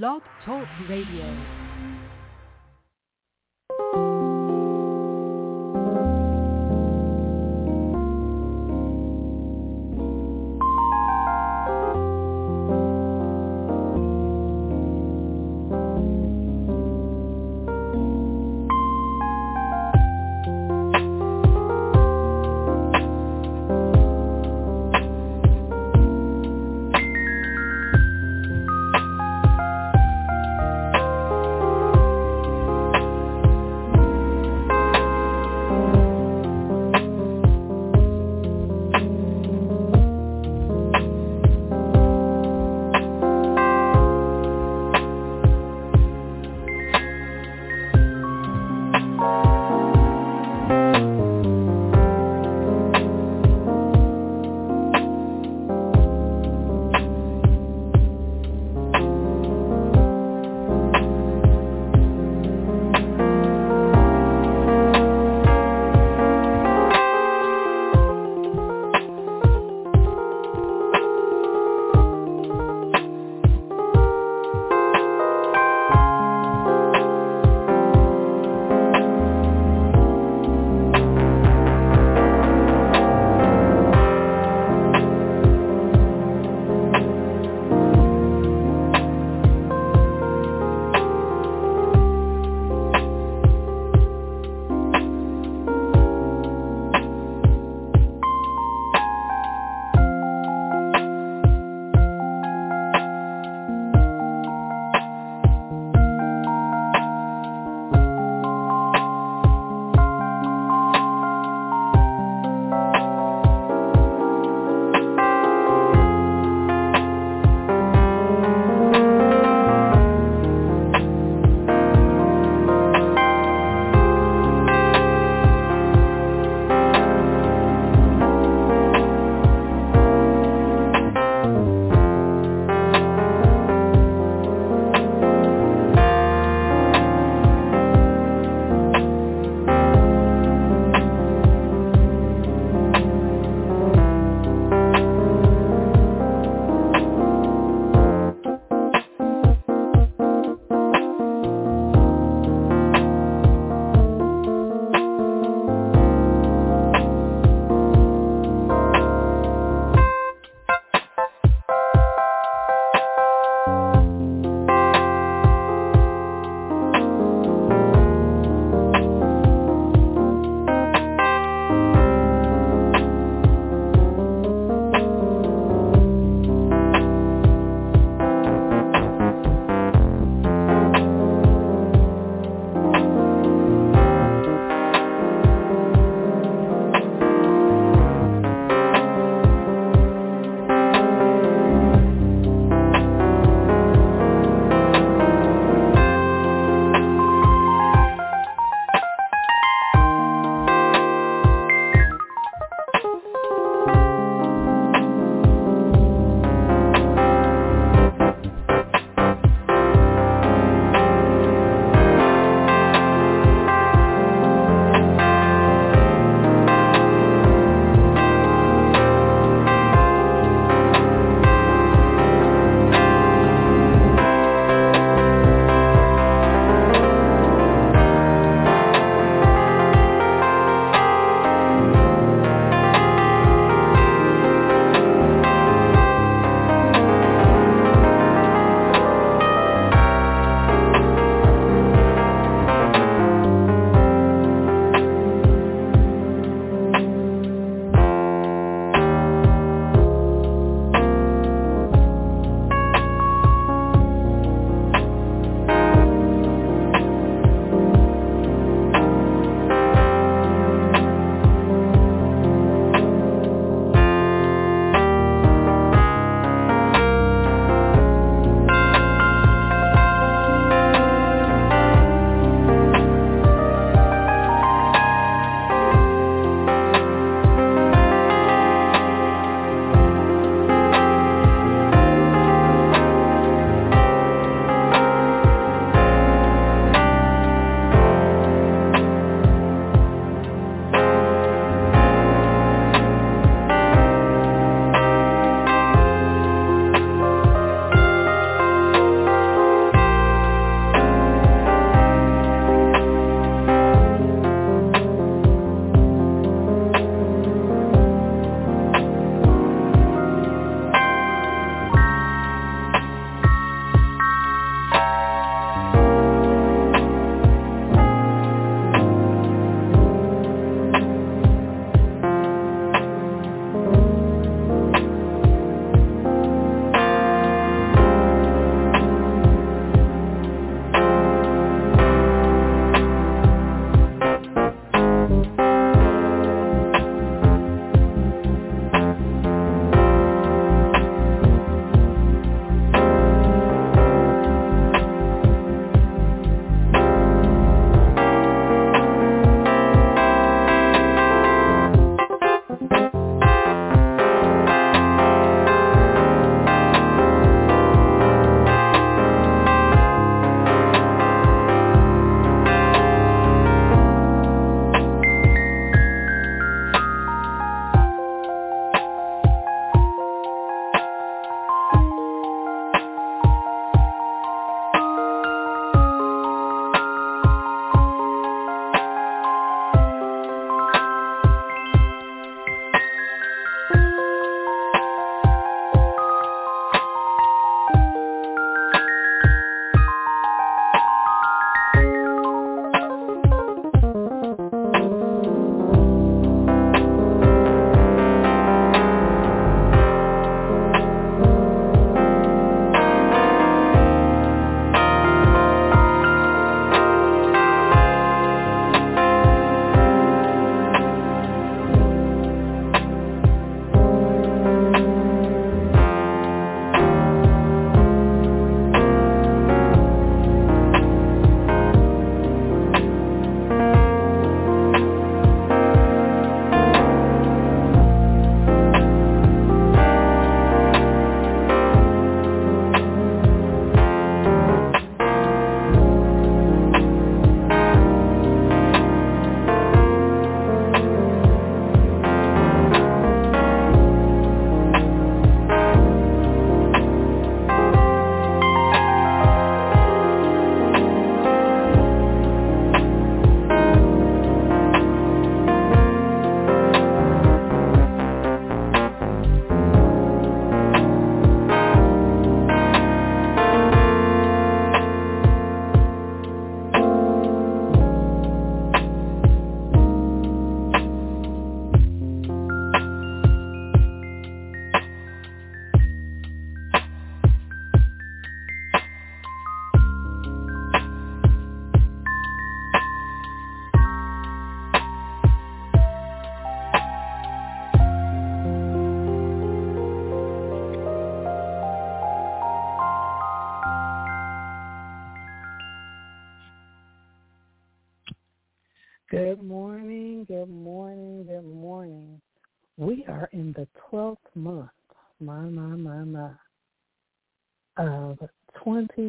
Blog Talk Radio.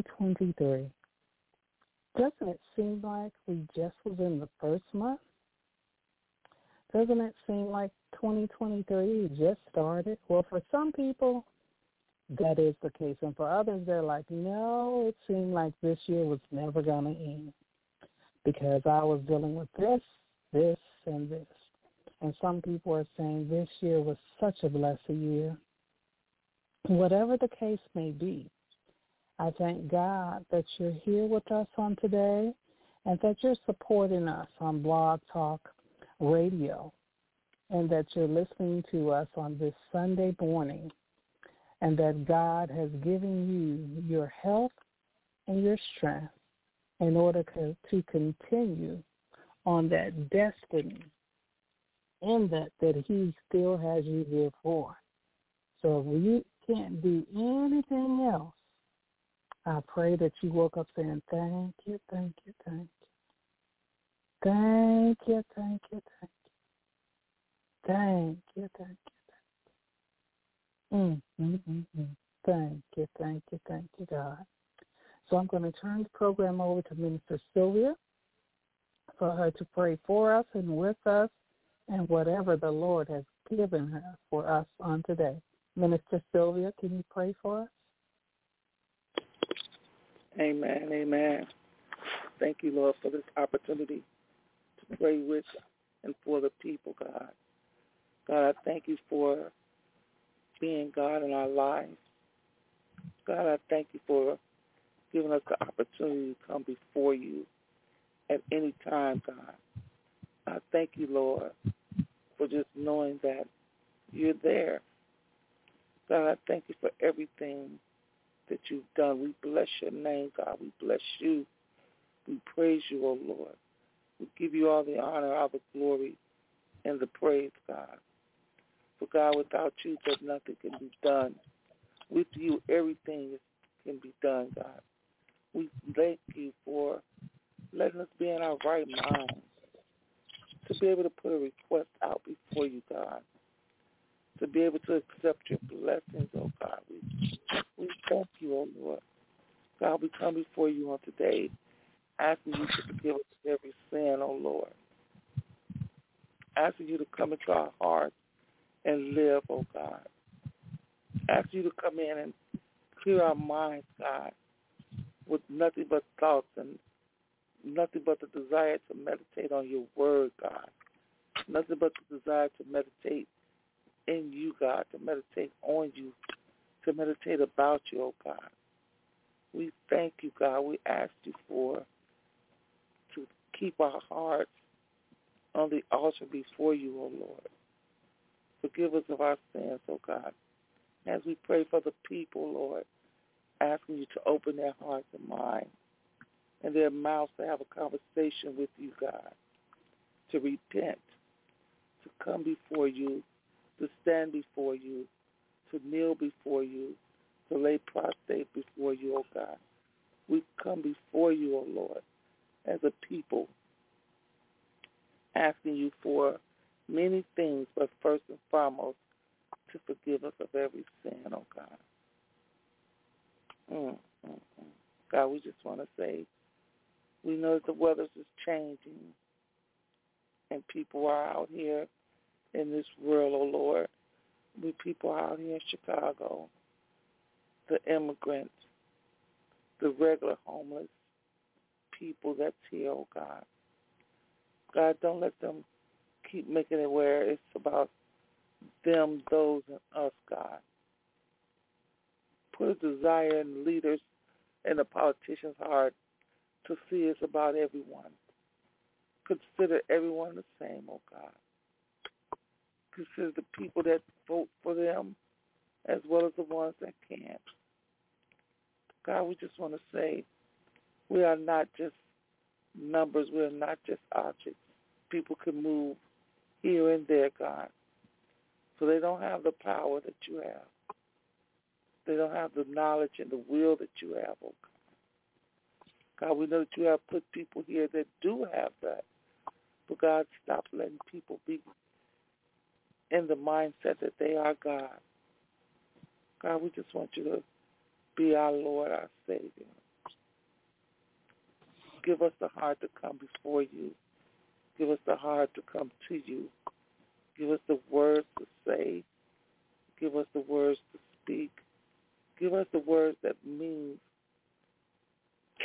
2023. Doesn't it seem like we just was in the first month? Doesn't it seem like 2023 just started? Well, for some people, that is the case. And for others, they're like, no, it seemed like this year was never going to end because I was dealing with this, this, and this. And some people are saying this year was such a blessed year. Whatever the case may be, I thank God that you're here with us on today and that you're supporting us on Blog Talk Radio and that you're listening to us on this Sunday morning and that God has given you your health and your strength in order to, to continue on that destiny in that that he still has you here for. So if you can't do anything else, I pray that you woke up saying, thank you, thank you, thank you. Thank you, thank you, thank you. Thank you, thank you, thank you. Mm, mm, mm. Thank you, thank you, thank you, God. So I'm going to turn the program over to Minister Sylvia for her to pray for us and with us and whatever the Lord has given her for us on today. Minister Sylvia, can you pray for us? Amen, amen. Thank you, Lord, for this opportunity to pray with and for the people, God. God, I thank you for being God in our lives. God, I thank you for giving us the opportunity to come before you at any time, God. I thank you, Lord, for just knowing that you're there. God, I thank you for everything that you've done. We bless your name, God. We bless you. We praise you, O oh Lord. We give you all the honor, all the glory, and the praise, God. For God, without you, that nothing can be done. With you, everything can be done, God. We thank you for letting us be in our right mind to be able to put a request out before you, God, to be able to accept your blessings, oh God. We, we thank you, oh Lord. God, we come before you on today asking you to forgive us every sin, oh Lord. Asking you to come into our hearts and live, oh God. Asking you to come in and clear our minds, God, with nothing but thoughts and nothing but the desire to meditate on your word, God. Nothing but the desire to meditate in you, God, to meditate on you, to meditate about you, oh God. We thank you, God. We ask you for to keep our hearts on the altar before you, oh Lord. Forgive us of our sins, oh God. As we pray for the people, Lord, asking you to open their hearts and minds and their mouths to have a conversation with you, God, to repent, to come before you, to stand before you, to kneel before you, to lay prostrate before you, oh God. We come before you, oh Lord, as a people, asking you for many things, but first and foremost, to forgive us of every sin, oh God. Mm, mm, mm. God, we just want to say, we know that the weather is changing, and people are out here in this world, oh Lord. We people out here in Chicago, the immigrants, the regular homeless people that's here, oh God. God, don't let them keep making it where it's about them, those, and us, God put a desire in leaders and the politicians' heart to see it's about everyone. Consider everyone the same, oh God. Consider the people that vote for them as well as the ones that can't. God, we just want to say we are not just numbers. We are not just objects. People can move here and there, God. So they don't have the power that you have. They don't have the knowledge and the will that you have, oh God. God, we know that you have put people here that do have that. But God, stop letting people be in the mindset that they are God. God, we just want you to be our Lord, our Savior. Give us the heart to come before you. Give us the heart to come to you. Give us the words to say. Give us the words to speak. Give us the words that mean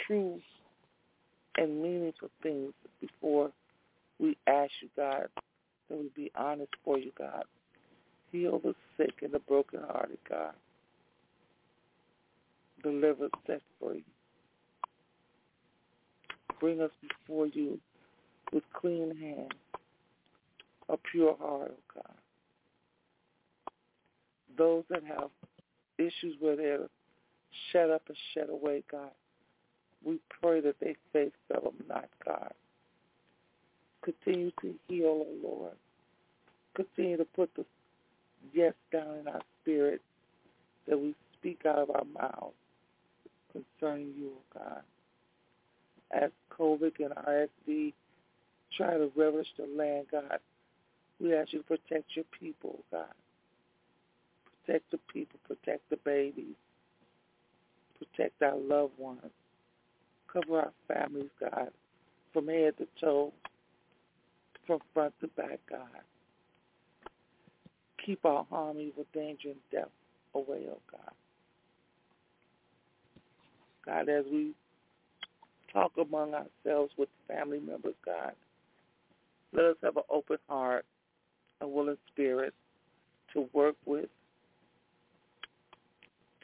true and meaningful things before we ask you, God, that we be honest for you, God. Heal the sick and the brokenhearted, God. Deliver, set free. Bring us before you with clean hands, a pure heart, oh God. Those that have issues where they're shut up and shut away, God, we pray that they faith fail them not, God. Continue to heal, oh Lord. Continue to put the yes down in our spirit that we speak out of our mouths concerning you, oh God. As COVID and RSV try to ravage the land, God, we ask you to protect your people, God. Protect the people, protect the babies, protect our loved ones. Cover our families, God, from head to toe, from front to back, God. Keep our harm, evil, danger, and death away, oh God. God, as we talk among ourselves with family members, God, let us have an open heart, a willing spirit to work with,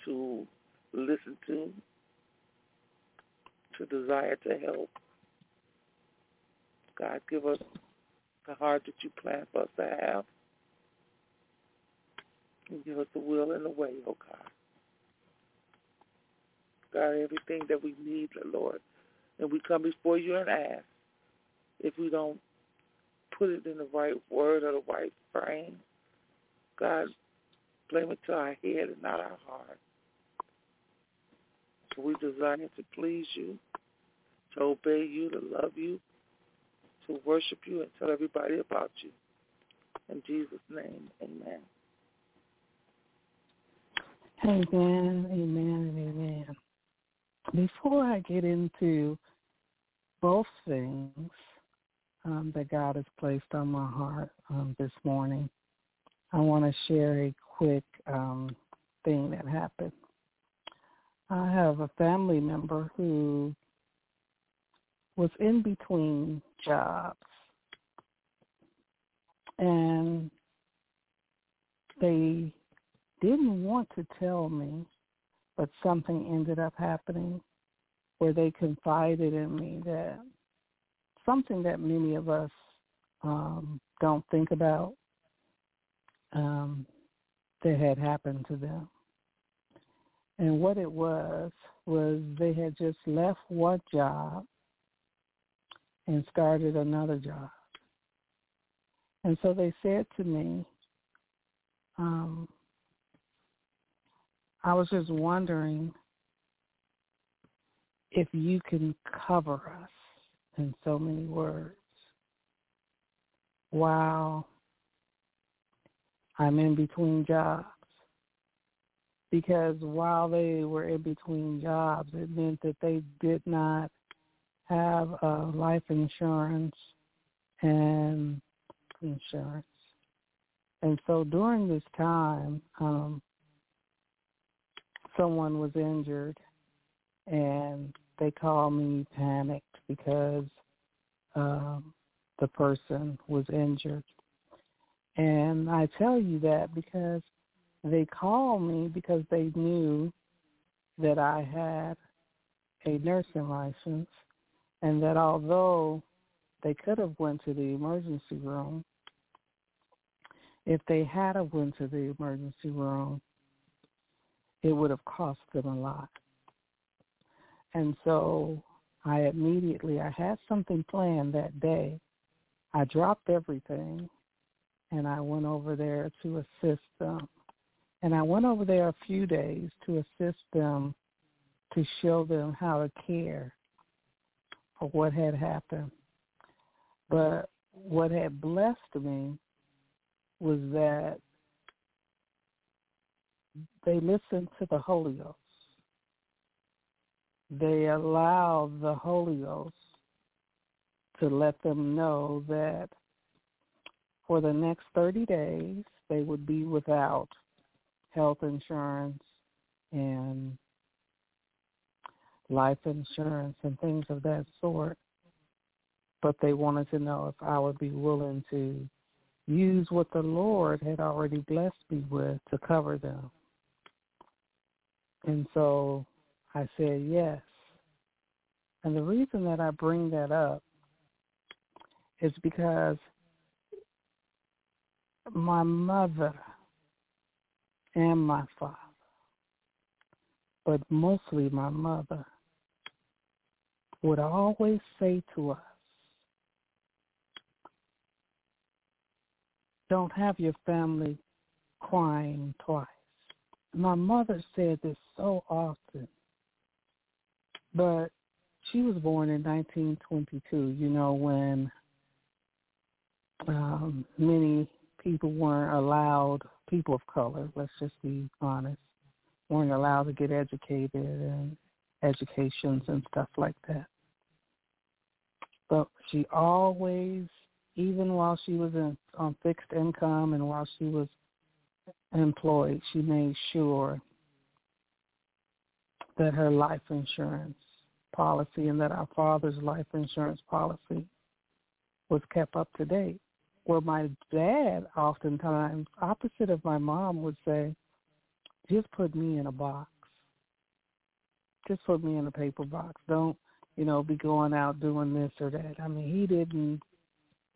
to listen to, to desire to help. God, give us the heart that you plan for us to have. And give us the will and the way, oh God. God, everything that we need, Lord. And we come before you and ask if we don't put it in the right word or the right frame. God, blame it to our head and not our heart. So we desire to please you, to obey you, to love you, to worship you, and tell everybody about you. In Jesus' name, amen. Amen, amen, and amen. Before I get into both things, um, that God has placed on my heart um, this morning. I want to share a quick um, thing that happened. I have a family member who was in between jobs and they didn't want to tell me, but something ended up happening where they confided in me that something that many of us um, don't think about um, that had happened to them. And what it was, was they had just left one job and started another job. And so they said to me, um, I was just wondering if you can cover us in so many words. While I'm in between jobs. Because while they were in between jobs, it meant that they did not have uh, life insurance and insurance. And so during this time, um, someone was injured and they called me panicked because um, the person was injured. And I tell you that because they called me because they knew that I had a nursing license and that although they could have went to the emergency room, if they had have went to the emergency room, it would have cost them a lot. And so I immediately, I had something planned that day. I dropped everything and I went over there to assist them. And I went over there a few days to assist them to show them how to care for what had happened. But what had blessed me was that they listened to the Holy Ghost. They allowed the Holy Ghost to let them know that for the next 30 days they would be without health insurance and life insurance and things of that sort. But they wanted to know if I would be willing to use what the Lord had already blessed me with to cover them. And so I said yes. And the reason that I bring that up is because my mother and my father, but mostly my mother, would always say to us, don't have your family crying twice. My mother said this so often, but she was born in 1922, you know, when um, many people weren't allowed, people of color, let's just be honest, weren't allowed to get educated and educations and stuff like that. But she always, even while she was in, on fixed income and while she was employed, she made sure that her life insurance policy and that our father's life insurance policy was kept up to date. Well, my dad oftentimes, opposite of my mom, would say, just put me in a box. Just put me in a paper box. Don't, you know, be going out doing this or that. I mean, he didn't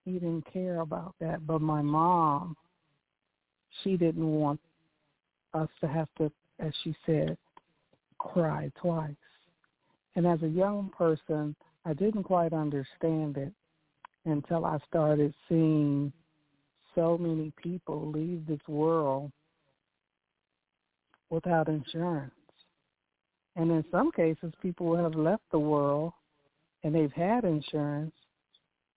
he didn't care about that. But my mom, she didn't want us to have to, as she said, cry twice. And as a young person, I didn't quite understand it until I started seeing so many people leave this world without insurance. And in some cases, people have left the world and they've had insurance,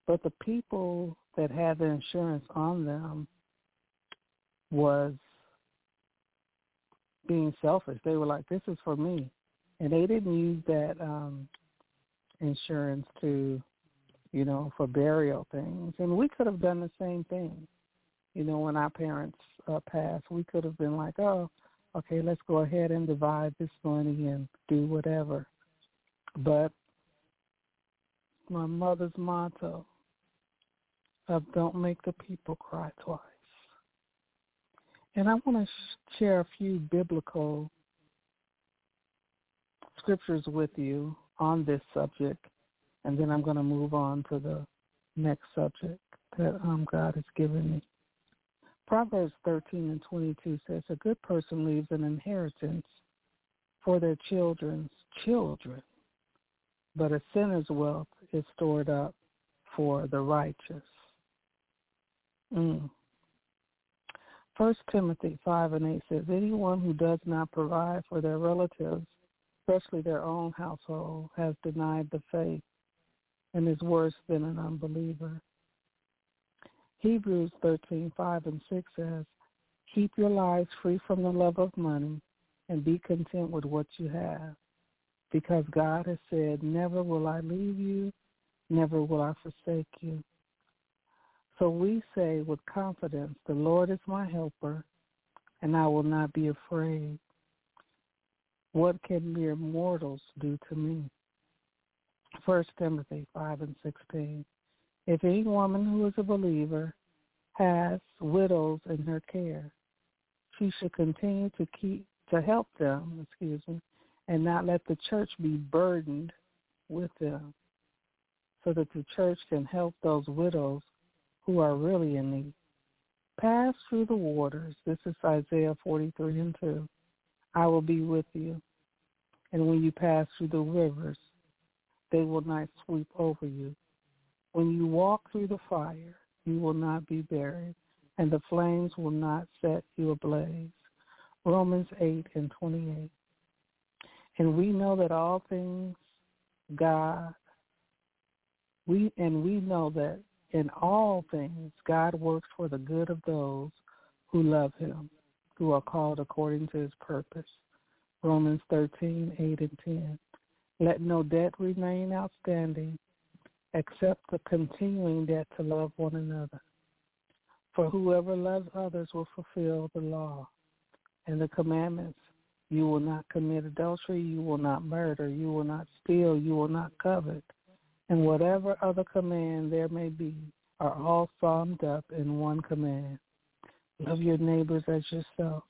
but the people that had the insurance on them was being selfish. They were like, "This is for me," and they didn't use that um, insurance to you know, for burial things. And we could have done the same thing. You know, when our parents uh, passed, we could have been like, oh, okay, let's go ahead and divide this money and do whatever. But my mother's motto of don't make the people cry twice. And I want to sh- share a few biblical scriptures with you on this subject and then I'm going to move on to the next subject that um, God has given me. Proverbs 13 and 22 says, a good person leaves an inheritance for their children's children, but a sinner's wealth is stored up for the righteous. Mm. 1 Timothy 5 and 8 says, anyone who does not provide for their relatives, especially their own household, has denied the faith and is worse than an unbeliever. Hebrews 13, 5 and 6 says, Keep your lives free from the love of money and be content with what you have. Because God has said, never will I leave you, never will I forsake you. So we say with confidence, the Lord is my helper, and I will not be afraid. What can mere mortals do to me? First Timothy 5 and 16. If any woman who is a believer has widows in her care, she should continue to keep to help them, excuse me, and not let the church be burdened with them, so that the church can help those widows who are really in need. Pass through the waters. This is Isaiah 43 and 2. I will be with you. And when you pass through the rivers, they will not sweep over you. When you walk through the fire, you will not be buried, and the flames will not set you ablaze. Romans 8 and 28. And we know that all things God, we and we know that in all things God works for the good of those who love him, who are called according to his purpose. Romans 13, 8 and 10. Let no debt remain outstanding except the continuing debt to love one another. For whoever loves others will fulfill the law and the commandments. You will not commit adultery, you will not murder, you will not steal, you will not covet, and whatever other command there may be are all summed up in one command. Love your neighbors as yourself.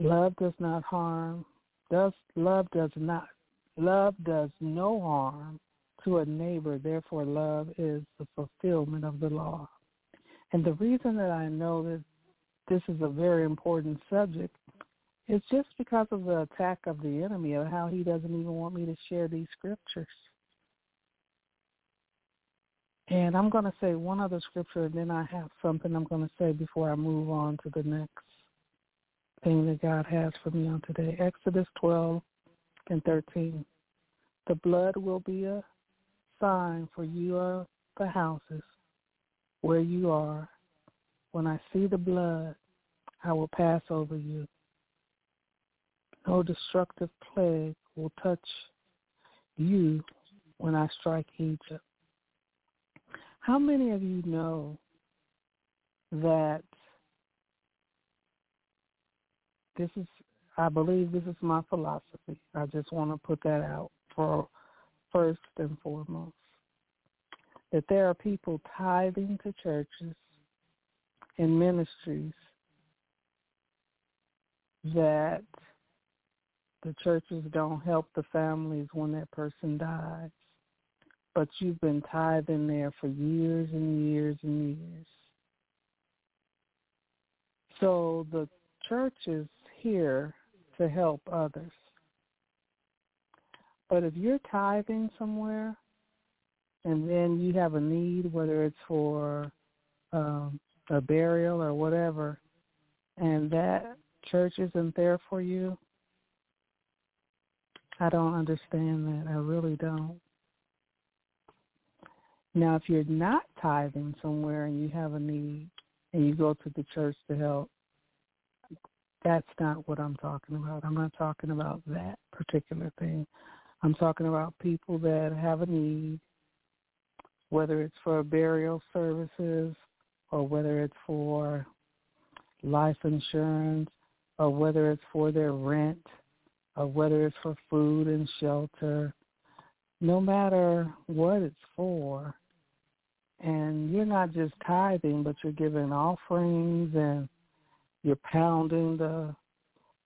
Love does not harm. Does love does not love does no harm to a neighbor. Therefore, love is the fulfillment of the law. And the reason that I know that this is a very important subject is just because of the attack of the enemy of how he doesn't even want me to share these scriptures. And I'm going to say one other scripture, and then I have something I'm going to say before I move on to the next thing that God has for me on today. Exodus 12 and 13. The blood will be a sign for you of the houses where you are. When I see the blood, I will pass over you. No destructive plague will touch you when I strike Egypt. How many of you know that this is, I believe this is my philosophy. I just want to put that out for first and foremost. That there are people tithing to churches and ministries that the churches don't help the families when that person dies but you've been tithing there for years and years and years. So the church is here to help others. But if you're tithing somewhere and then you have a need, whether it's for um, a burial or whatever, and that church isn't there for you, I don't understand that. I really don't. Now, if you're not tithing somewhere and you have a need and you go to the church to help, that's not what I'm talking about. I'm not talking about that particular thing. I'm talking about people that have a need, whether it's for burial services or whether it's for life insurance or whether it's for their rent or whether it's for food and shelter. No matter what it's for, and you're not just tithing, but you're giving offerings and you're pounding the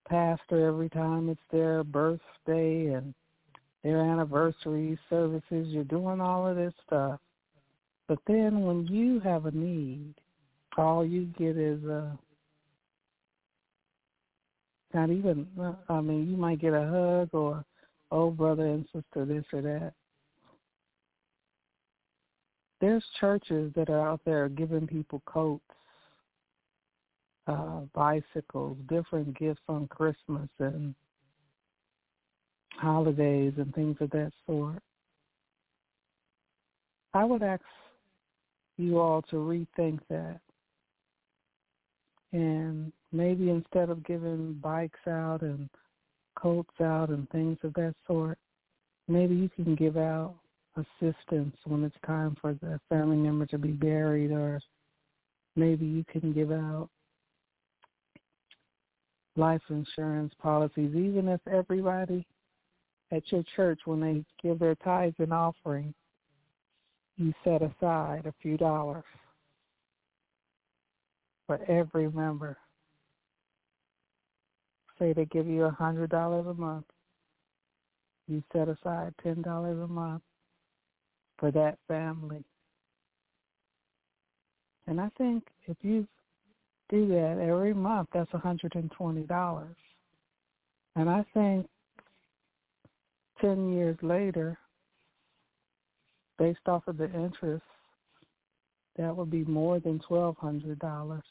pastor every time it's their birthday and their anniversary services. You're doing all of this stuff. But then when you have a need, all you get is a not even I mean, you might get a hug or oh brother and sister this or that there's churches that are out there giving people coats, uh, bicycles, different gifts on Christmas and holidays and things of that sort. I would ask you all to rethink that. And maybe instead of giving bikes out and coats out and things of that sort, maybe you can give out assistance when it's time for the family member to be buried or maybe you can give out life insurance policies, even if everybody at your church, when they give their tithes and offering, you set aside a few dollars for every member. Say they give you a hundred dollars a month. You set aside ten dollars a month for that family. And I think if you do that every month, that's $120. And I think 10 years later, based off of the interest, that would be more than $1,200.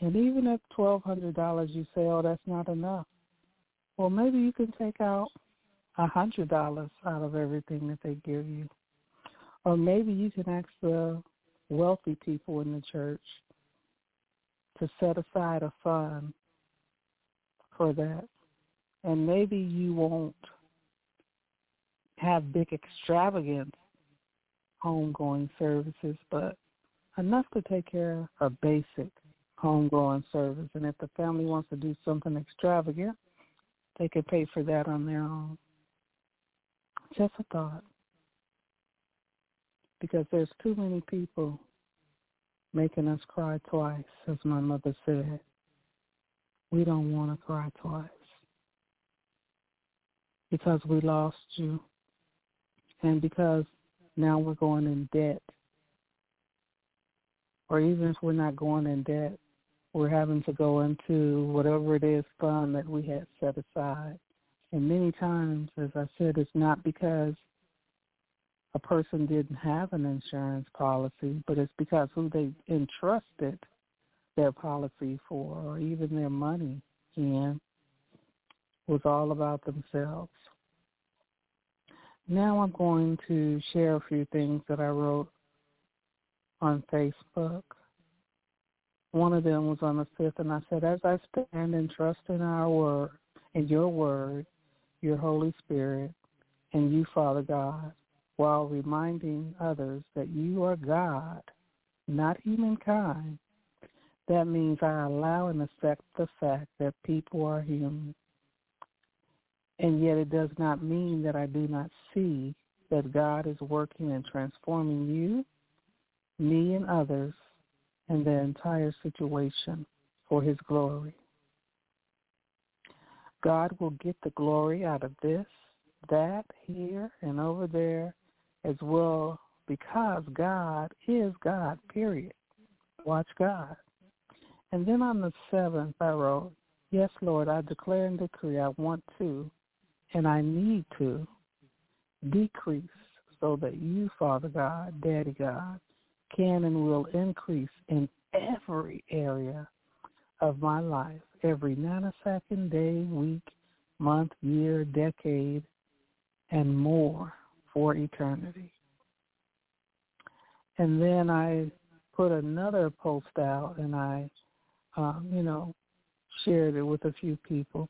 And even if $1,200 you say, oh, that's not enough, well, maybe you can take out $100 out of everything that they give you Or maybe you can ask the wealthy people in the church to set aside a fund for that. And maybe you won't have big extravagant homegoing services, but enough to take care of a basic homegoing service. And if the family wants to do something extravagant, they can pay for that on their own. Just a thought. Because there's too many people making us cry twice, as my mother said. We don't want to cry twice because we lost you and because now we're going in debt. Or even if we're not going in debt, we're having to go into whatever it is fund that we had set aside. And many times, as I said, it's not because a person didn't have an insurance policy, but it's because who they entrusted their policy for or even their money in was all about themselves. Now I'm going to share a few things that I wrote on Facebook. One of them was on the 5th, and I said, as I stand and trust in our word, in your word, your Holy Spirit, and you, Father God, while reminding others that you are God, not humankind, that means I allow and accept the fact that people are human. And yet it does not mean that I do not see that God is working and transforming you, me, and others and the entire situation for his glory. God will get the glory out of this, that, here, and over there as well because God is God, period. Watch God. And then on the seventh, I wrote, Yes, Lord, I declare and decree I want to and I need to decrease so that you, Father God, Daddy God, can and will increase in every area of my life, every nanosecond, day, week, month, year, decade, and more for eternity. And then I put another post out and I, um, you know, shared it with a few people.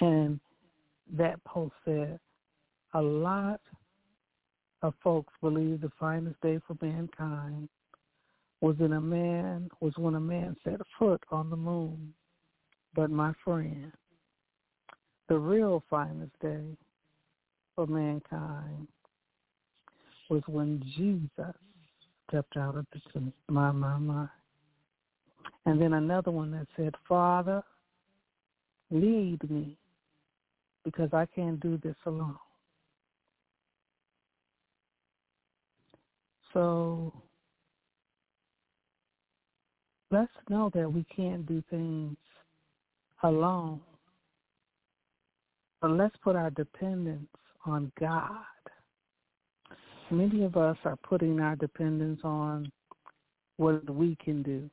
And that post said, a lot of folks believe the finest day for mankind was in a man was when a man set foot on the moon. But my friend, the real finest day for mankind was when Jesus stepped out of the tomb. My, my, my. And then another one that said, Father, lead me because I can't do this alone. So let's know that we can't do things alone. But let's put our dependence on God. Many of us are putting our dependence on what we can do,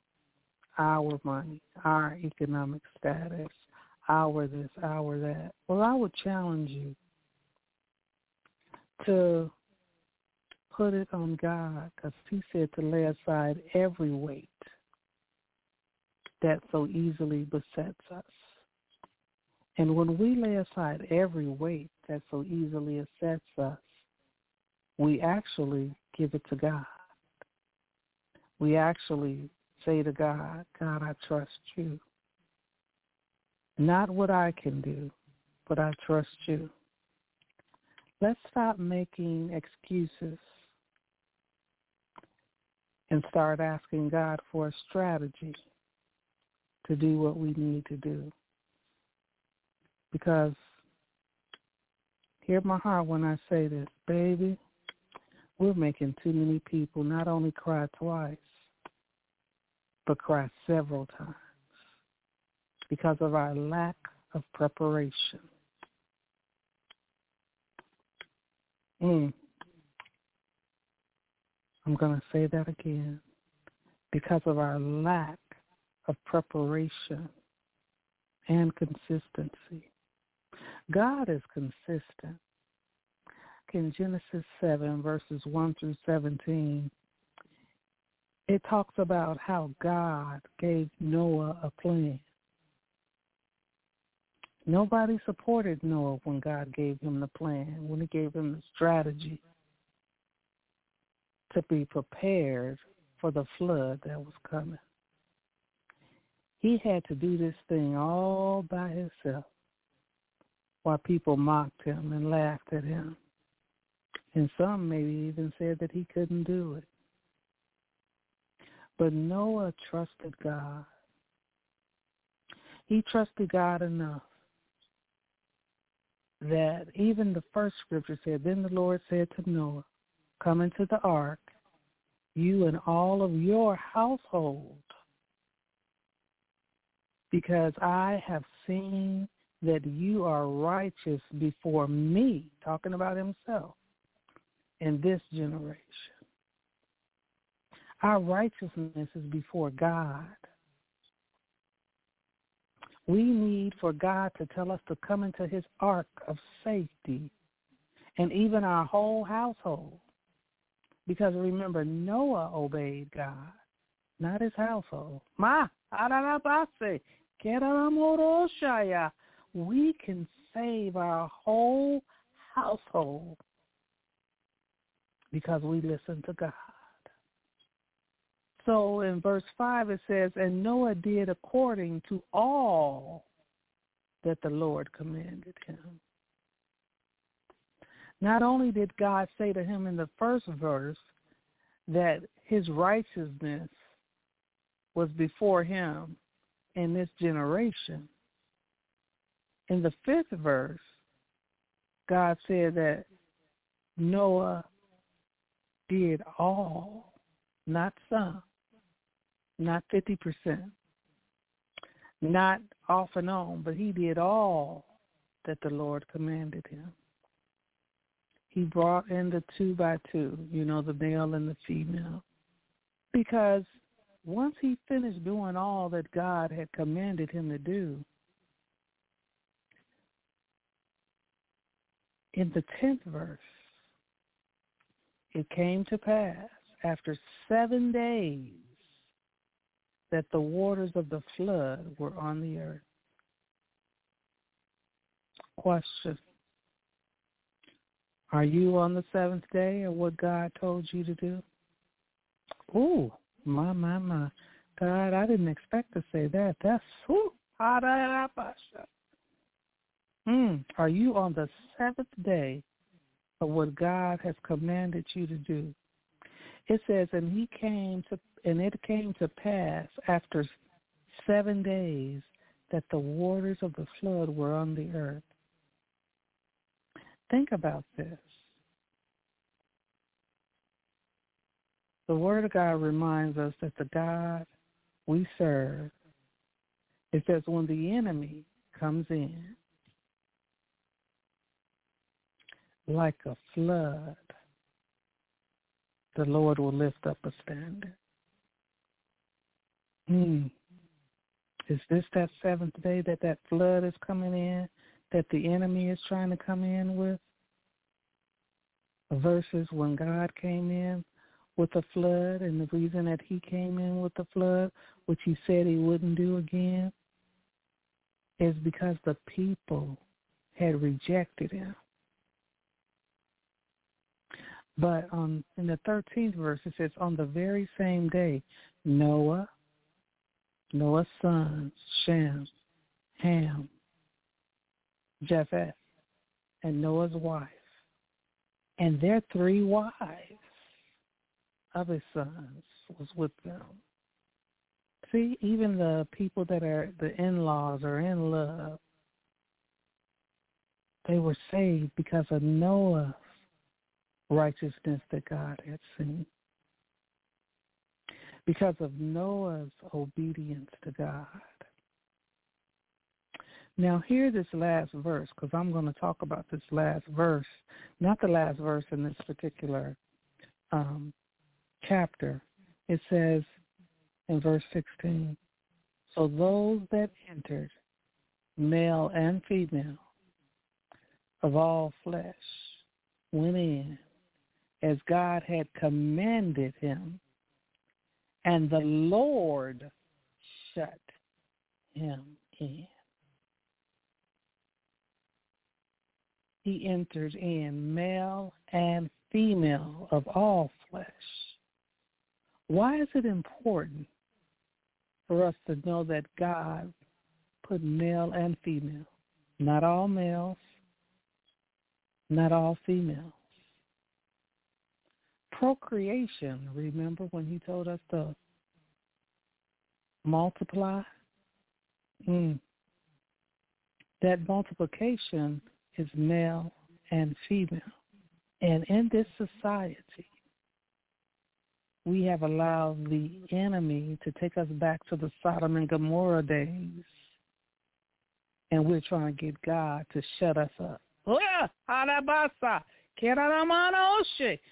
our money, our economic status, our this, our that. Well, I would challenge you to put it on God because he said to lay aside every weight that so easily besets us. And when we lay aside every weight that so easily besets us, we actually give it to God. We actually say to God, God, I trust you. Not what I can do, but I trust you. Let's stop making excuses and start asking God for a strategy to do what we need to do. Because hear my heart when I say this, baby, we're making too many people not only cry twice, but cry several times because of our lack of preparation. Mm. I'm going to say that again. Because of our lack of preparation and consistency. God is consistent. in Genesis 7, verses 1 through 17, it talks about how God gave Noah a plan. Nobody supported Noah when God gave him the plan, when he gave him the strategy to be prepared for the flood that was coming. He had to do this thing all by himself while people mocked him and laughed at him. And some maybe even said that he couldn't do it. But Noah trusted God. He trusted God enough that even the first scripture said, Then the Lord said to Noah, Come into the ark, you and all of your household, because I have seen that you are righteous before me, talking about himself, in this generation. Our righteousness is before God. We need for God to tell us to come into his ark of safety and even our whole household. Because remember, Noah obeyed God, not his household. Ma, we can save our whole household because we listen to God. So in verse 5 it says, And Noah did according to all that the Lord commanded him. Not only did God say to him in the first verse that his righteousness was before him in this generation, in the fifth verse, God said that Noah did all, not some not 50%, not off and on, but he did all that the Lord commanded him. He brought in the two by two, you know, the male and the female, because once he finished doing all that God had commanded him to do, in the 10th verse, it came to pass after seven days that the waters of the flood were on the earth. Question. Are you on the seventh day or what God told you to do? Ooh, my, my, my. God, I didn't expect to say that. That's whew. Hmm. Are you on the seventh day of what God has commanded you to do? It says, and he came to and it came to pass after seven days that the waters of the flood were on the earth. Think about this. The Word of God reminds us that the God we serve, it says when the enemy comes in like a flood, the Lord will lift up a standard. Hmm. Is this that seventh day that that flood is coming in, that the enemy is trying to come in with? Versus when God came in with the flood and the reason that he came in with the flood, which he said he wouldn't do again, is because the people had rejected him. But on in the 13th verse, it says, on the very same day, Noah, Noah's sons, Shem, Ham, Japheth, and Noah's wife, and their three wives of his sons was with them. See, even the people that are the in-laws are in love. They were saved because of Noah's righteousness that God had seen because of Noah's obedience to God. Now hear this last verse because I'm going to talk about this last verse, not the last verse in this particular um, chapter. It says in verse 16, so those that entered, male and female, of all flesh, went in as God had commanded him, and the Lord shut him in. He entered in male and female of all flesh. Why is it important for us to know that God put male and female? Not all males, not all females. Procreation, remember when he told us to multiply? Mm. That multiplication is male and female. And in this society, we have allowed the enemy to take us back to the Sodom and Gomorrah days. And we're trying to get God to shut us up.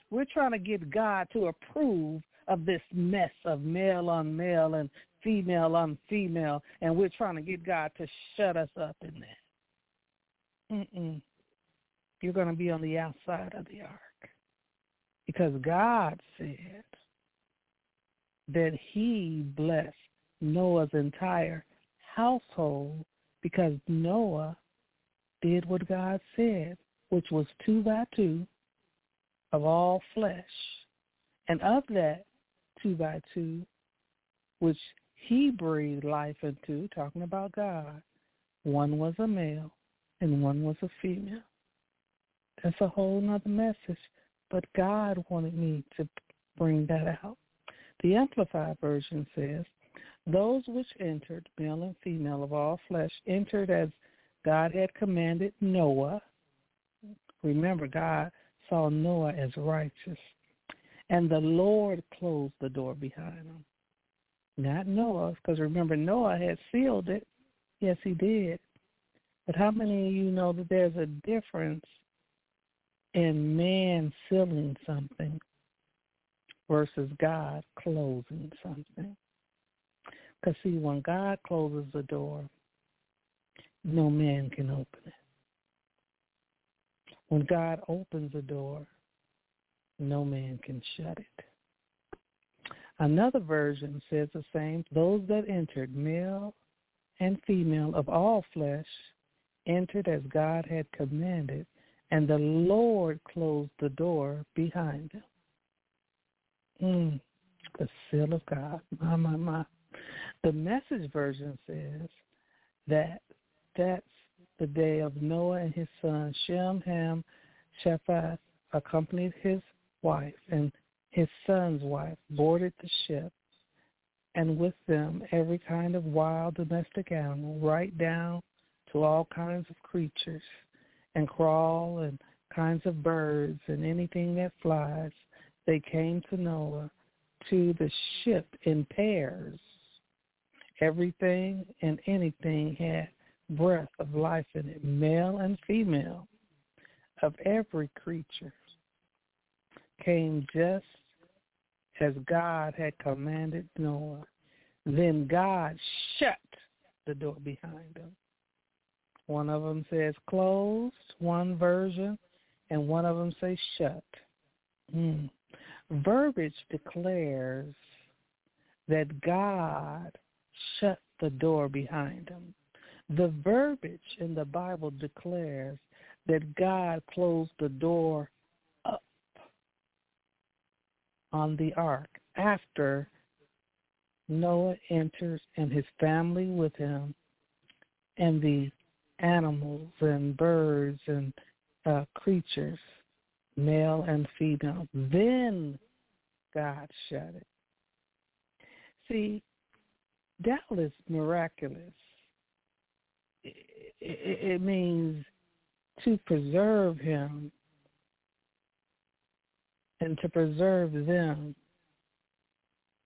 We're trying to get God to approve of this mess of male on male and female on female, and we're trying to get God to shut us up in that. Mm-mm. You're going to be on the outside of the ark because God said that he blessed Noah's entire household because Noah did what God said, which was two by two of all flesh. And of that two by two, which he breathed life into, talking about God, one was a male and one was a female. That's a whole nother message. But God wanted me to bring that out. The Amplified Version says, those which entered, male and female of all flesh, entered as God had commanded Noah. Remember, God saw Noah as righteous. And the Lord closed the door behind him. Not Noah, because remember, Noah had sealed it. Yes, he did. But how many of you know that there's a difference in man sealing something versus God closing something? Because see, when God closes the door, no man can open it. When God opens the door, no man can shut it. Another version says the same. Those that entered, male and female of all flesh, entered as God had commanded, and the Lord closed the door behind them. Mm, the seal of God. My, my, my. The message version says that that's the day of Noah and his son Shem, Ham, Japheth accompanied his wife and his son's wife boarded the ship and with them every kind of wild domestic animal, right down to all kinds of creatures and crawl and kinds of birds and anything that flies. They came to Noah to the ship in pairs. Everything and anything had breath of life in it, male and female, of every creature, came just as God had commanded Noah. Then God shut the door behind them. One of them says closed, one version, and one of them says shut. Mm. Verbiage declares that God shut the door behind them. The verbiage in the Bible declares that God closed the door up on the ark after Noah enters and his family with him and the animals and birds and uh, creatures, male and female. Then God shut it. See, that is miraculous it, it means to preserve him and to preserve them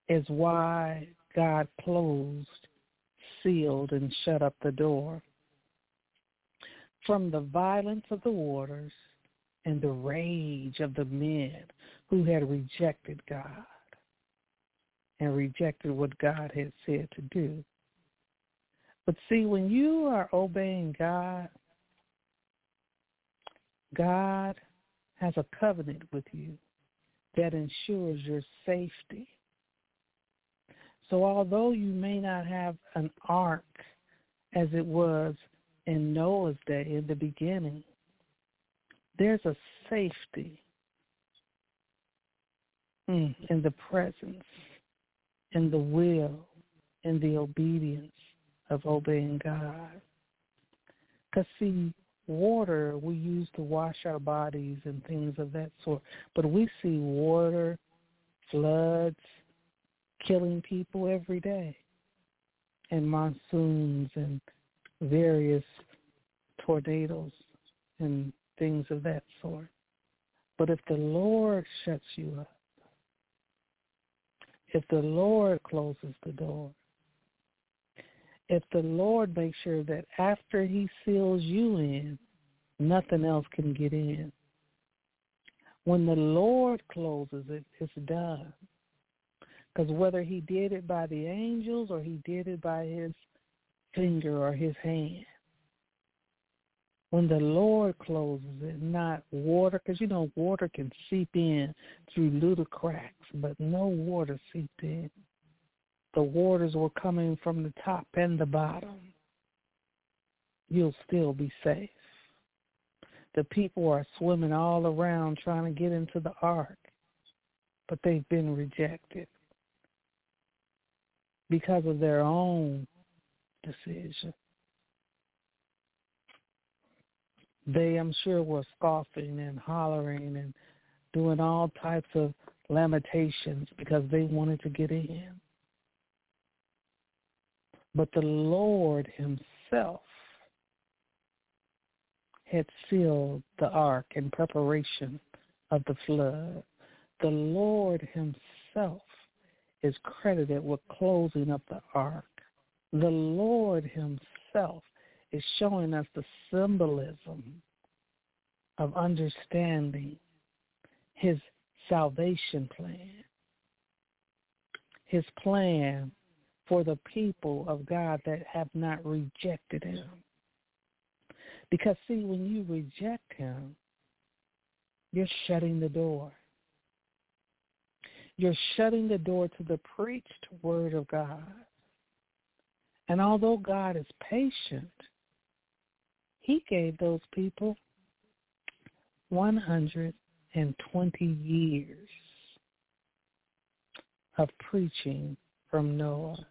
is why God closed, sealed, and shut up the door. From the violence of the waters and the rage of the men who had rejected God and rejected what God had said to do. But see, when you are obeying God, God has a covenant with you that ensures your safety. So although you may not have an ark as it was in Noah's day in the beginning, there's a safety in the presence, in the will, in the obedience of obeying God. Because see, water we use to wash our bodies and things of that sort. But we see water, floods, killing people every day, and monsoons and various tornadoes and things of that sort. But if the Lord shuts you up, if the Lord closes the door, if the Lord makes sure that after he seals you in, nothing else can get in. When the Lord closes it, it's done. Because whether he did it by the angels or he did it by his finger or his hand, when the Lord closes it, not water, because you know water can seep in through little cracks, but no water seeped in the waters were coming from the top and the bottom, you'll still be safe. The people are swimming all around trying to get into the ark, but they've been rejected because of their own decision. They, I'm sure, were scoffing and hollering and doing all types of lamentations because they wanted to get in. But the Lord himself had sealed the ark in preparation of the flood. The Lord himself is credited with closing up the ark. The Lord himself is showing us the symbolism of understanding his salvation plan. His plan for the people of God that have not rejected him. Because see, when you reject him, you're shutting the door. You're shutting the door to the preached word of God. And although God is patient, he gave those people 120 years of preaching from Noah.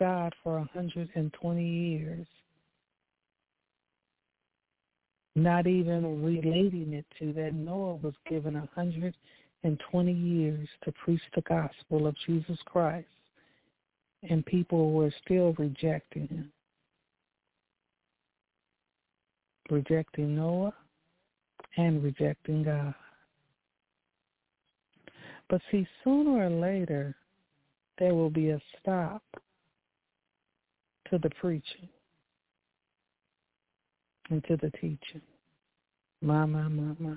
God for 120 years, not even relating it to that Noah was given 120 years to preach the gospel of Jesus Christ, and people were still rejecting him. Rejecting Noah and rejecting God. But see, sooner or later, there will be a stop to the preaching and to the teaching. My, my, my, my.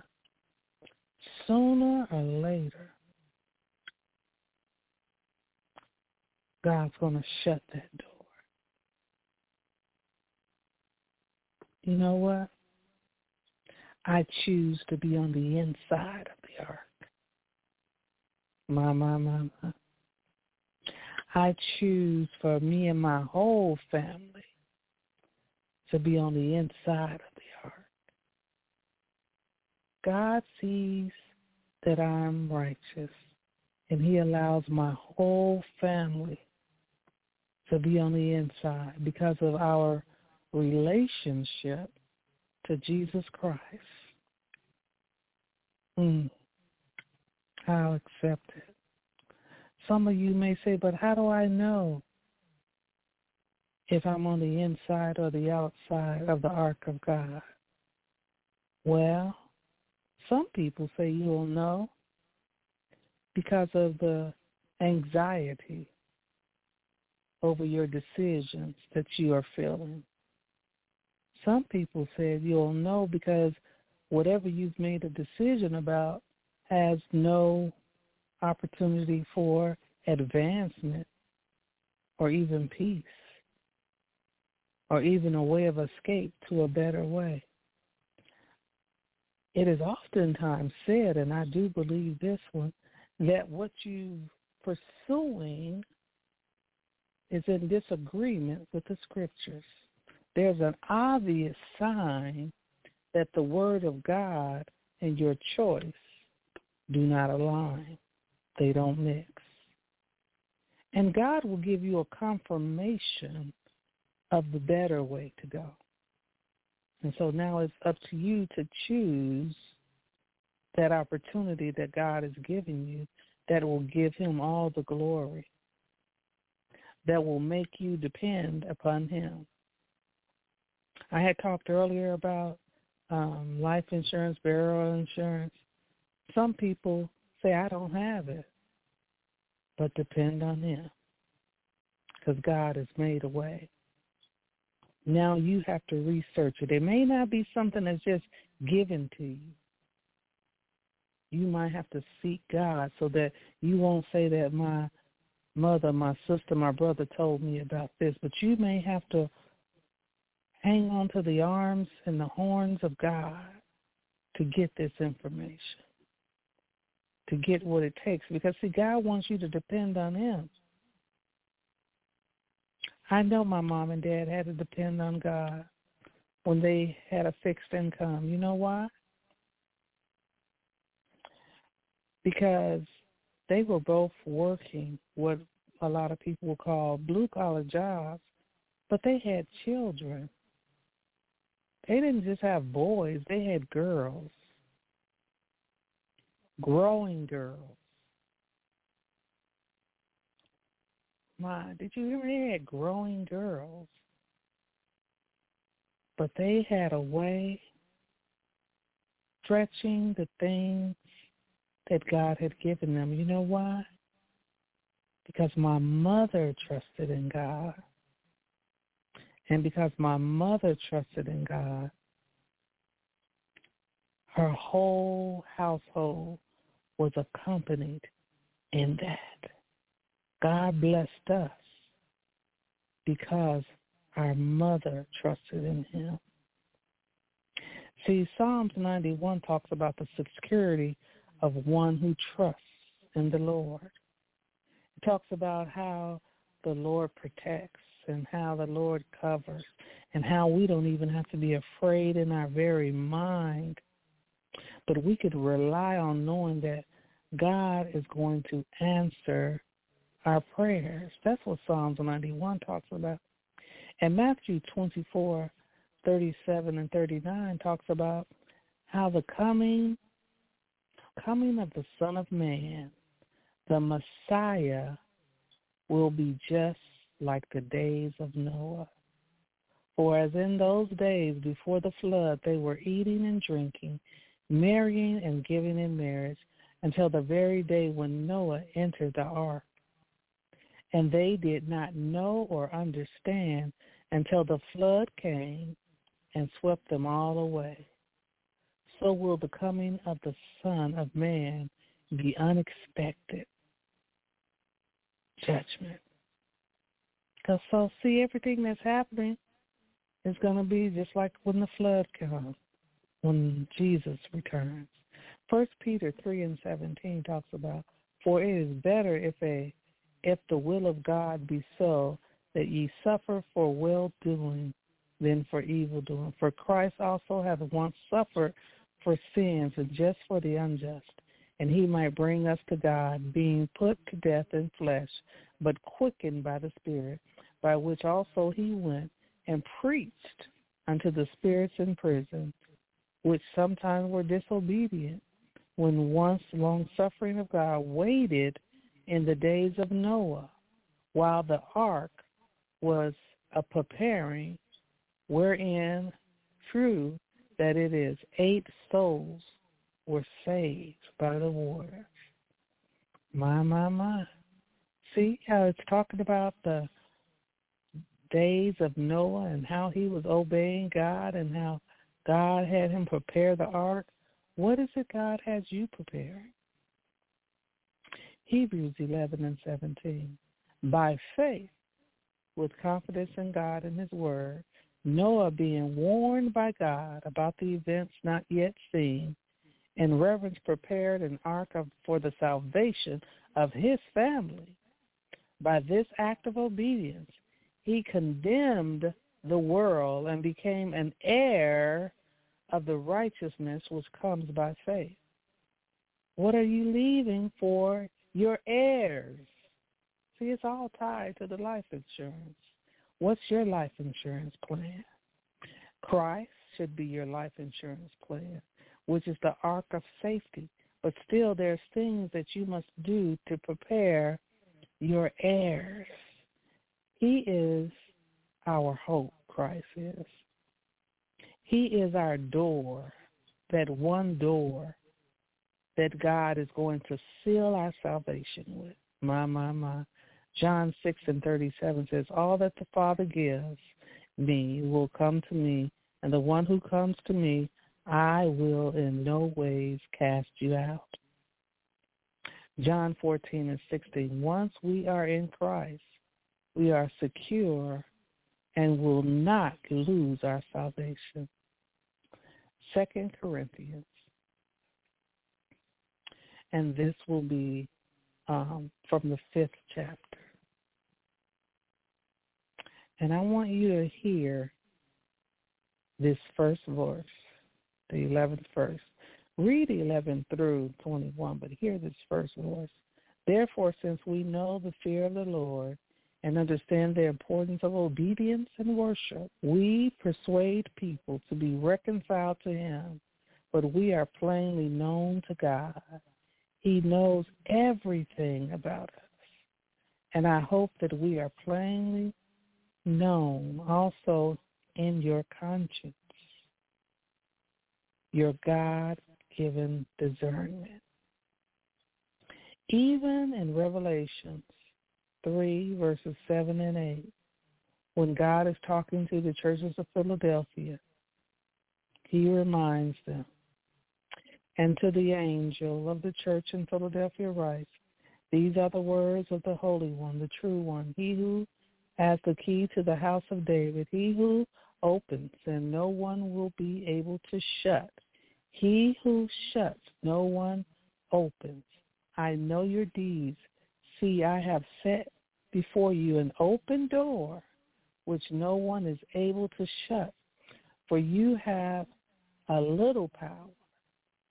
Sooner or later, God's going to shut that door. You know what? I choose to be on the inside of the ark. My, my, my, my. I choose for me and my whole family to be on the inside of the ark. God sees that I'm righteous, and he allows my whole family to be on the inside because of our relationship to Jesus Christ. Mm. I'll accept it. Some of you may say, but how do I know if I'm on the inside or the outside of the ark of God? Well, some people say you'll know because of the anxiety over your decisions that you are feeling. Some people said you'll know because whatever you've made a decision about has no opportunity for advancement or even peace or even a way of escape to a better way. it is oftentimes said, and I do believe this one, that what you're pursuing is in disagreement with the scriptures. There's an obvious sign that the word of God and your choice do not align. They don't mix. And God will give you a confirmation of the better way to go. And so now it's up to you to choose that opportunity that God has given you that will give him all the glory, that will make you depend upon him. I had talked earlier about um, life insurance, burial insurance. Some people say, I don't have it, but depend on him because God has made a way. Now you have to research it. It may not be something that's just given to you. You might have to seek God so that you won't say that my mother, my sister, my brother told me about this, but you may have to hang on to the arms and the horns of God to get this information, to get what it takes. Because, see, God wants you to depend on him. I know my mom and dad had to depend on God when they had a fixed income. You know why? Because they were both working what a lot of people will call blue collar jobs, but they had children. They didn't just have boys, they had girls, growing girls. My, did you hear they had growing girls? But they had a way stretching the things that God had given them. You know why? Because my mother trusted in God. And because my mother trusted in God, her whole household was accompanied in that. God blessed us because our mother trusted in him. See, Psalms 91 talks about the security of one who trusts in the Lord. It talks about how the Lord protects and how the Lord covers and how we don't even have to be afraid in our very mind. But we could rely on knowing that God is going to answer our prayers. That's what Psalms 91 talks about. And Matthew 24, 37 and 39 talks about how the coming coming of the Son of Man, the Messiah, will be just like the days of Noah. For as in those days before the flood, they were eating and drinking, marrying and giving in marriage, until the very day when Noah entered the ark and they did not know or understand until the flood came and swept them all away. So will the coming of the Son of Man be unexpected judgment. Because so see everything that's happening is going to be just like when the flood comes, when Jesus returns. First Peter 3 and 17 talks about, for it is better if a if the will of God be so, that ye suffer for well-doing than for evil-doing. For Christ also hath once suffered for sins and just for the unjust, and he might bring us to God, being put to death in flesh, but quickened by the Spirit, by which also he went and preached unto the spirits in prison, which sometimes were disobedient, when once long suffering of God waited in the days of Noah, while the ark was a preparing, wherein true that it is eight souls were saved by the water. My, my, my. See how it's talking about the days of Noah and how he was obeying God and how God had him prepare the ark. What is it God has you preparing? Hebrews 11 and 17. By faith, with confidence in God and his word, Noah being warned by God about the events not yet seen, in reverence prepared an ark of, for the salvation of his family. By this act of obedience, he condemned the world and became an heir of the righteousness which comes by faith. What are you leaving for your heirs? See, it's all tied to the life insurance. What's your life insurance plan? Christ should be your life insurance plan, which is the ark of safety. But still, there's things that you must do to prepare your heirs. He is our hope, Christ is. He is our door, that one door that God is going to seal our salvation with. My, my, my. John 6 and 37 says, All that the Father gives me will come to me, and the one who comes to me, I will in no ways cast you out. John 14 and 16, once we are in Christ, we are secure and will not lose our salvation. Second Corinthians, and this will be um, from the fifth chapter. And I want you to hear this first verse, the 11th verse. Read 11 through 21, but hear this first verse. Therefore, since we know the fear of the Lord and understand the importance of obedience and worship, we persuade people to be reconciled to him, but we are plainly known to God. He knows everything about us. And I hope that we are plainly known also in your conscience, your God-given discernment. Even in Revelations 3, verses 7 and 8, when God is talking to the churches of Philadelphia, he reminds them, and to the angel of the church in Philadelphia writes, These are the words of the Holy One, the true One, he who has the key to the house of David, he who opens and no one will be able to shut. He who shuts, no one opens. I know your deeds. See, I have set before you an open door which no one is able to shut. For you have a little power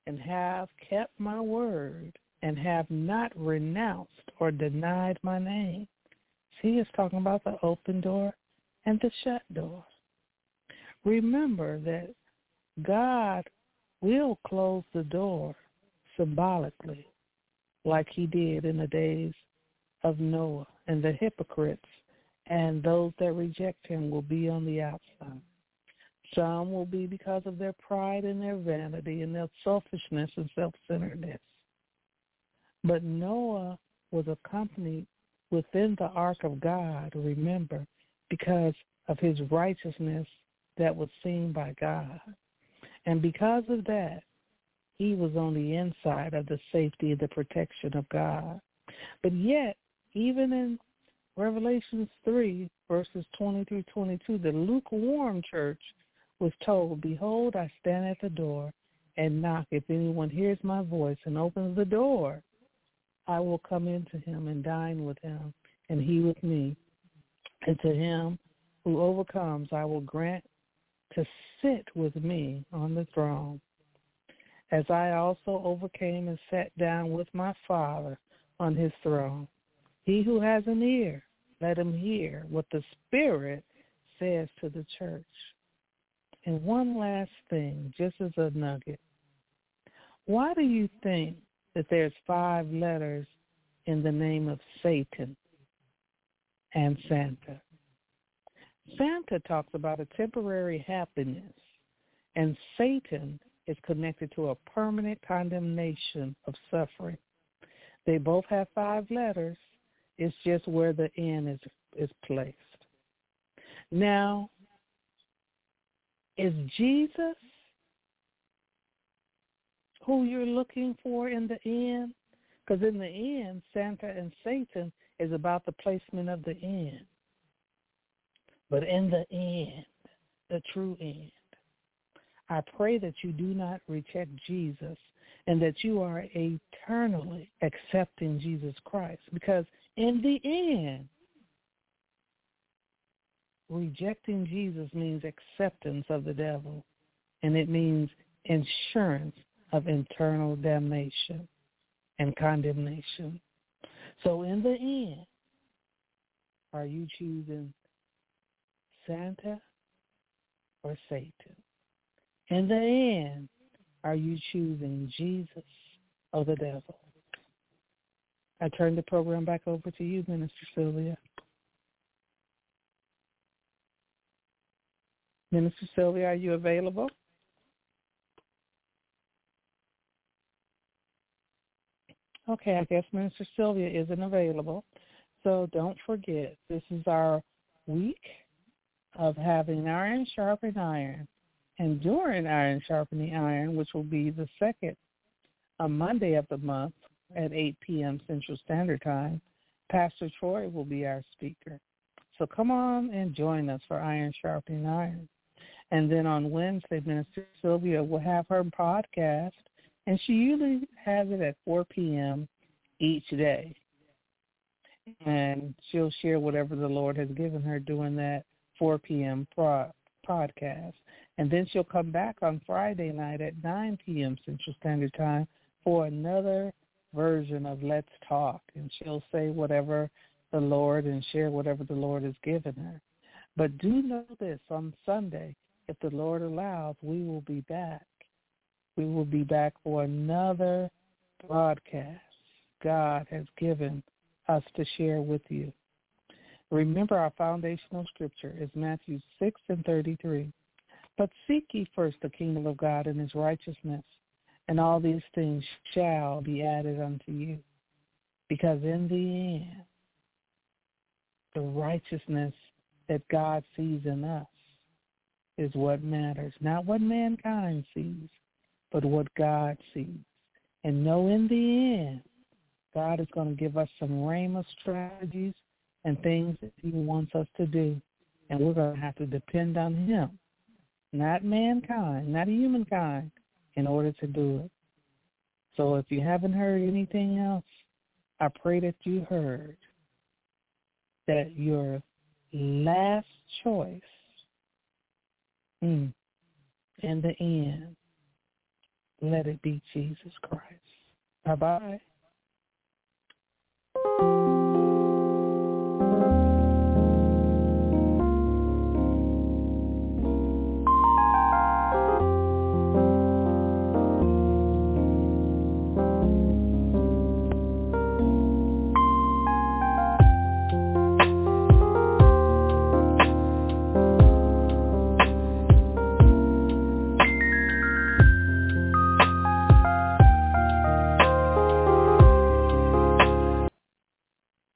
and have kept my word and have not renounced or denied my name. See, it's talking about the open door and the shut door. Remember that God will close the door symbolically like he did in the days of Noah and the hypocrites and those that reject him will be on the outside. Some will be because of their pride and their vanity and their selfishness and self-centeredness. But Noah was accompanied within the ark of God, remember, because of his righteousness that was seen by God. And because of that, he was on the inside of the safety and the protection of God. But yet, even in Revelations 3, verses 20 through 22, the lukewarm church was told, Behold, I stand at the door and knock. If anyone hears my voice and opens the door, I will come into him and dine with him, and he with me. And to him who overcomes, I will grant to sit with me on the throne, as I also overcame and sat down with my Father on his throne. He who has an ear, let him hear what the Spirit says to the church. And one last thing, just as a nugget. Why do you think that there's five letters in the name of Satan and Santa? Santa talks about a temporary happiness, and Satan is connected to a permanent condemnation of suffering. They both have five letters. It's just where the end is is placed. Now, is Jesus who you're looking for in the end? Because in the end, Santa and Satan is about the placement of the end. But in the end, the true end, I pray that you do not reject Jesus and that you are eternally accepting Jesus Christ. Because in the end, rejecting Jesus means acceptance of the devil, and it means insurance of internal damnation and condemnation. So in the end, are you choosing Santa or Satan? In the end, are you choosing Jesus or the devil? I turn the program back over to you, Minister Sylvia. Minister Sylvia, are you available? Okay, I guess Minister Sylvia isn't available. So don't forget, this is our week of having iron sharpen iron. And during iron sharpening iron, which will be the second Monday of the month at 8 p.m. Central Standard Time, Pastor Troy will be our speaker. So come on and join us for Iron Sharpening Iron. And then on Wednesday, Minister Sylvia will have her podcast, and she usually has it at 4 p.m. each day. And she'll share whatever the Lord has given her doing that 4 p.m. Pro- podcast. And then she'll come back on Friday night at 9 p.m. Central Standard Time for another version of Let's Talk. And she'll say whatever the Lord and share whatever the Lord has given her. But do know this, on Sunday, if the Lord allows, we will be back. We will be back for another broadcast God has given us to share with you. Remember our foundational scripture is Matthew 6 and 33. But seek ye first the kingdom of God and his righteousness, and all these things shall be added unto you. Because in the end, the righteousness that God sees in us is what matters. Not what mankind sees, but what God sees. And know in the end, God is going to give us some rhema strategies and things that he wants us to do. And we're going to have to depend on him, not mankind, not humankind, in order to do it. So if you haven't heard anything else, I pray that you heard that your last choice Mm. In the end, let it be Jesus Christ. Bye-bye.